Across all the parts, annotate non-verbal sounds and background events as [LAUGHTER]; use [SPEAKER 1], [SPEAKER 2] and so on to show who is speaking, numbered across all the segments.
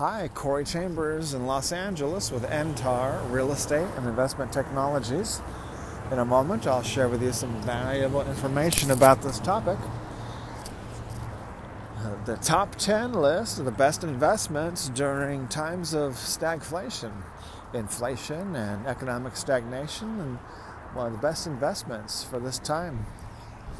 [SPEAKER 1] Hi, Corey Chambers in Los Angeles with NTAR Real Estate and Investment Technologies. In a moment, I'll share with you some valuable information about this topic. Uh, the top 10 list of the best investments during times of stagflation, inflation, and economic stagnation, and one of the best investments for this time.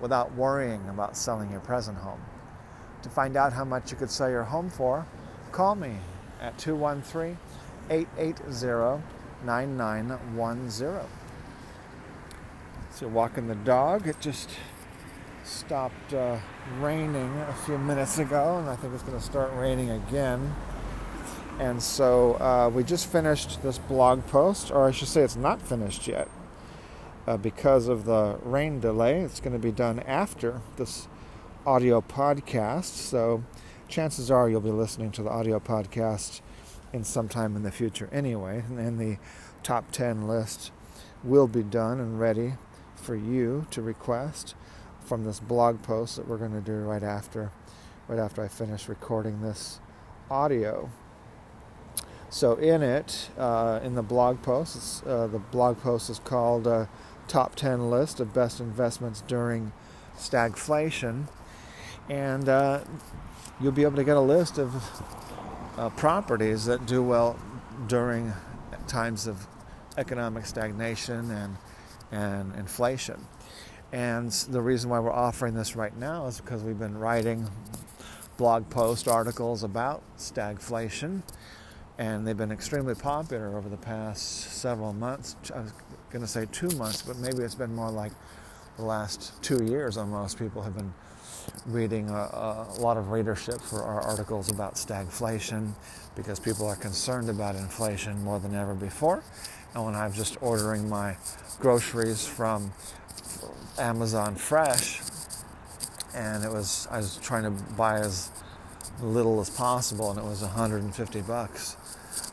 [SPEAKER 1] without worrying about selling your present home. To find out how much you could sell your home for, call me at 213 880 9910. So, walking the dog, it just stopped uh, raining a few minutes ago, and I think it's going to start raining again. And so uh, we just finished this blog post, or I should say it's not finished yet uh, because of the rain delay. It's going to be done after this audio podcast. So chances are you'll be listening to the audio podcast in some time in the future anyway. And the top 10 list will be done and ready for you to request from this blog post that we're going to do right after right after I finish recording this audio. So in it, uh, in the blog post, uh, the blog post is called uh, top 10 list of best investments during stagflation. And uh, you'll be able to get a list of uh, properties that do well during times of economic stagnation and, and inflation. And the reason why we're offering this right now is because we've been writing blog post articles about stagflation and they've been extremely popular over the past several months. Going to say two months, but maybe it's been more like the last two years almost. People have been reading a, a, lot of readership for our articles about stagflation because people are concerned about inflation more than ever before. And when I'm just ordering my groceries from Amazon Fresh, and it was I was trying to buy as little as possible, and it was 150 bucks.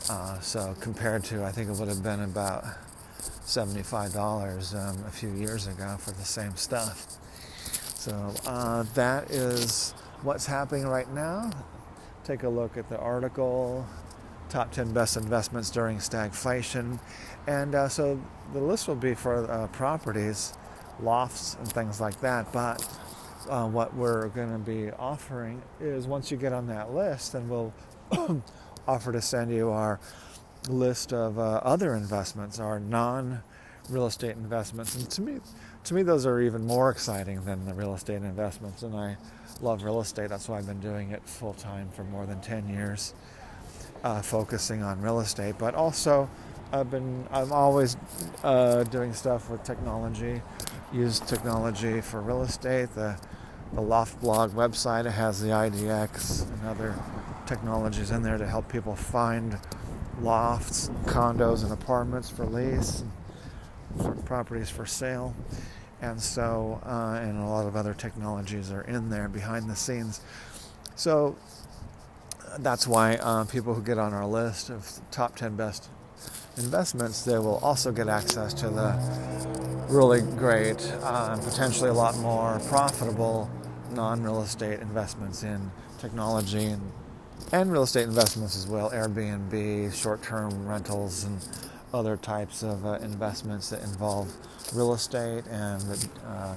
[SPEAKER 1] Uh, so compared to, I think it would have been about $75 um, a few years ago for the same stuff. So uh, that is what's happening right now. Take a look at the article, top 10 best investments during stagflation. And uh, so the list will be for uh, properties, lofts, and things like that. But uh, what we're going to be offering is once you get on that list, then we'll [CLEARS THROAT] offer to send you our list of uh, other investments, are non real estate investments. And to me, to me, those are even more exciting than the real estate investments. And I love real estate. That's why I've been doing it full time for more than 10 years, uh, focusing on real estate. But also, I've been I'm always uh, doing stuff with technology. Use technology for real estate. The the Loft Blog website has the IDX and other technologies in there to help people find lofts, and condos, and apartments for lease, and for properties for sale. And so, uh, and a lot of other technologies are in there behind the scenes. So that's why uh, people who get on our list of top 10 best investments, they will also get access to the really great, uh, potentially a lot more profitable non real estate investments in technology and and real estate investments as well Airbnb, short term rentals, and other types of uh, investments that involve real estate and that uh,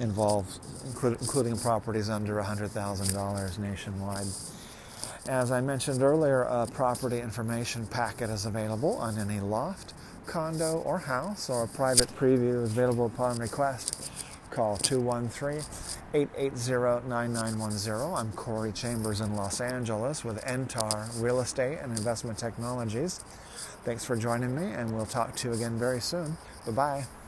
[SPEAKER 1] involve inclu- including properties under $100,000 nationwide. As I mentioned earlier, a property information packet is available on any loft, condo, or house, or a private preview is available upon request. Call 213 880 9910. I'm Corey Chambers in Los Angeles with NTAR Real Estate and Investment Technologies. Thanks for joining me, and we'll talk to you again very soon. Bye bye.